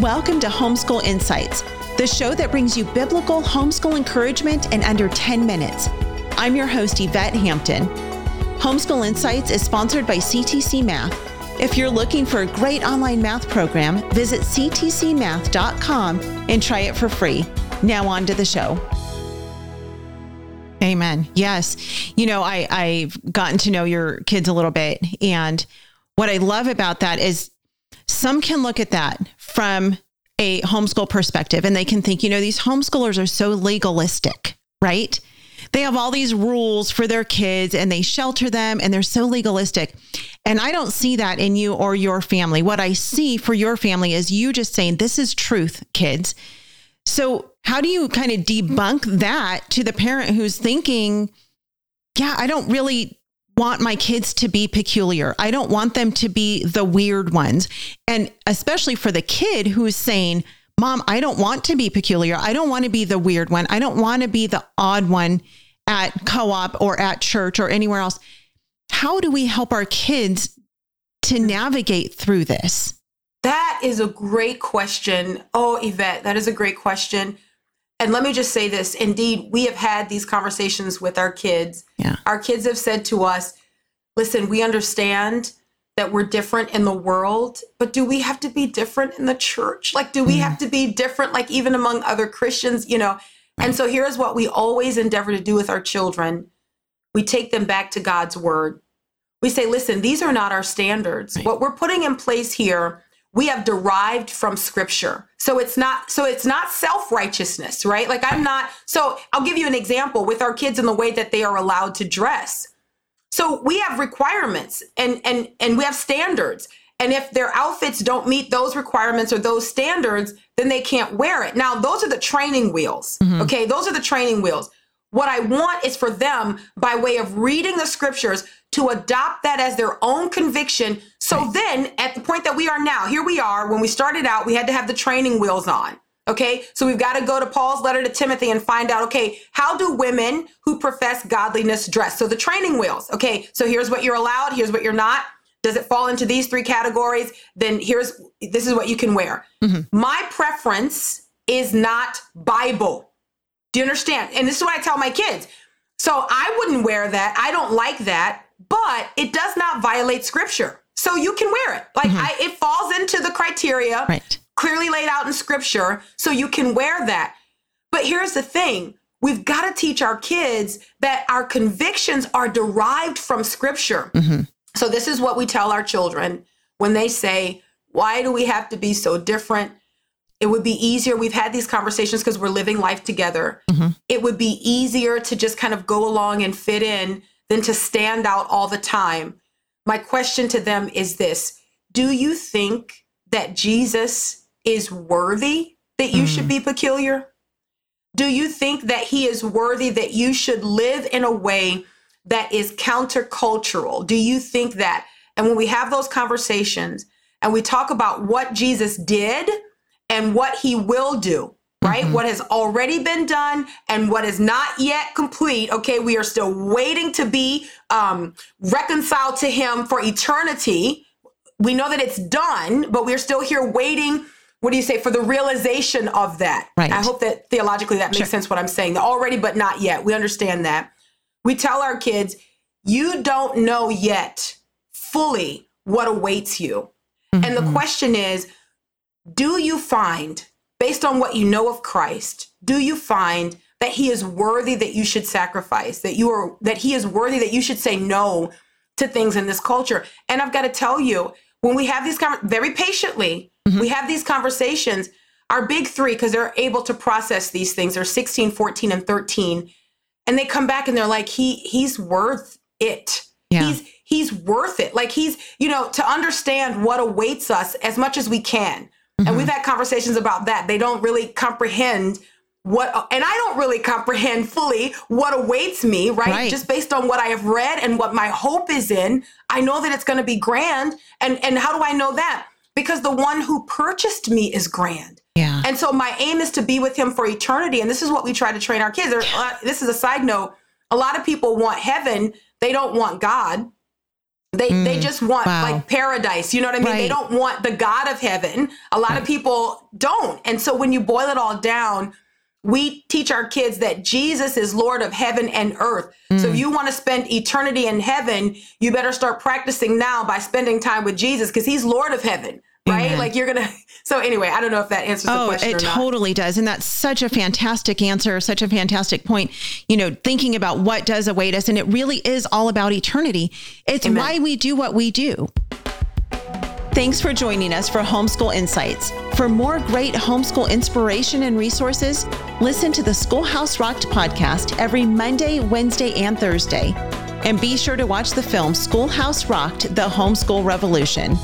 Welcome to Homeschool Insights, the show that brings you biblical homeschool encouragement in under 10 minutes. I'm your host, Yvette Hampton. Homeschool Insights is sponsored by CTC Math. If you're looking for a great online math program, visit ctcmath.com and try it for free. Now, on to the show. Amen. Yes. You know, I, I've gotten to know your kids a little bit. And what I love about that is some can look at that from a homeschool perspective and they can think, you know, these homeschoolers are so legalistic, right? They have all these rules for their kids and they shelter them and they're so legalistic. And I don't see that in you or your family. What I see for your family is you just saying, this is truth, kids. So, how do you kind of debunk that to the parent who's thinking, yeah, I don't really want my kids to be peculiar. I don't want them to be the weird ones. And especially for the kid who's saying, Mom, I don't want to be peculiar. I don't want to be the weird one. I don't want to be the odd one at co op or at church or anywhere else. How do we help our kids to navigate through this? That is a great question. Oh, Yvette, that is a great question. And let me just say this indeed, we have had these conversations with our kids. Yeah. Our kids have said to us, listen, we understand that we're different in the world, but do we have to be different in the church? Like, do we mm. have to be different, like, even among other Christians, you know? Right. And so here's what we always endeavor to do with our children we take them back to God's word. We say, listen, these are not our standards. Right. What we're putting in place here we have derived from scripture. So it's not so it's not self-righteousness right? Like i'm not so i'll give you an example with our kids in the way that they are allowed to dress. So we have requirements and and and we have standards. And if their outfits don't meet those requirements or those standards then they can't wear it. Now those are the training wheels mm-hmm. okay? Those are the training wheels. What I want is for them, by way of reading the scriptures, to adopt that as their own conviction. So then, at the point that we are now, here we are. When we started out, we had to have the training wheels on. Okay, so we've got to go to Paul's letter to Timothy and find out, okay, how do women who profess godliness dress? So the training wheels. Okay, so here's what you're allowed, here's what you're not. Does it fall into these three categories? Then here's this is what you can wear. Mm-hmm. My preference is not Bible. Do you understand? And this is what I tell my kids. So I wouldn't wear that. I don't like that, but it does not violate scripture. So you can wear it. Like mm-hmm. I, it falls into the criteria right. clearly laid out in scripture. So you can wear that. But here's the thing we've got to teach our kids that our convictions are derived from scripture. Mm-hmm. So this is what we tell our children when they say, Why do we have to be so different? it would be easier. We've had these conversations because we're living life together. Mm-hmm. It would be easier to just kind of go along and fit in than to stand out all the time. My question to them is this Do you think that Jesus is worthy that you mm. should be peculiar? Do you think that he is worthy that you should live in a way that is countercultural? Do you think that? And when we have those conversations and we talk about what Jesus did, and what he will do right? Mm-hmm. What has already been done and what is not yet complete. Okay, we are still waiting to be um, reconciled to him for eternity. We know that it's done, but we're still here waiting. What do you say for the realization of that? Right. I hope that theologically that makes sure. sense what I'm saying. Already, but not yet. We understand that. We tell our kids, you don't know yet fully what awaits you. Mm-hmm. And the mm-hmm. question is, do you find, based on what you know of Christ, do you find that he is worthy that you should sacrifice, that you are that he is worthy that you should say no to things in this culture? And I've got to tell you, when we have these con- very patiently, mm-hmm. we have these conversations, our big 3 because they're able to process these things, they're 16, 14 and 13, and they come back and they're like he he's worth it. Yeah. He's he's worth it. Like he's, you know, to understand what awaits us as much as we can. Mm-hmm. And we've had conversations about that. They don't really comprehend what, and I don't really comprehend fully what awaits me, right? right? Just based on what I have read and what my hope is in. I know that it's going to be grand. And, and how do I know that? Because the one who purchased me is grand. Yeah. And so my aim is to be with him for eternity. And this is what we try to train our kids. Uh, this is a side note. A lot of people want heaven, they don't want God. They they mm. just want Wow. like paradise. You know what I mean? They don't want the God of heaven. A lot of people don't. And so when you boil it all down, we teach our kids that Jesus is Lord of heaven and earth. So if mm. you want to spend eternity in heaven, you better start practicing now by spending time with Jesus because he's Lord of heaven. Right? Like you're gonna so anyway, I don't know if that answers the Oh, question it or not. totally does. And that's such a fantastic answer, such a fantastic point. You know, thinking about what does await us. And it really is all about eternity. It's Amen. why we do what we do. Thanks for joining us for Homeschool Insights. For more great homeschool inspiration and resources, listen to the Schoolhouse Rocked podcast every Monday, Wednesday, and Thursday. And be sure to watch the film Schoolhouse Rocked The Homeschool Revolution.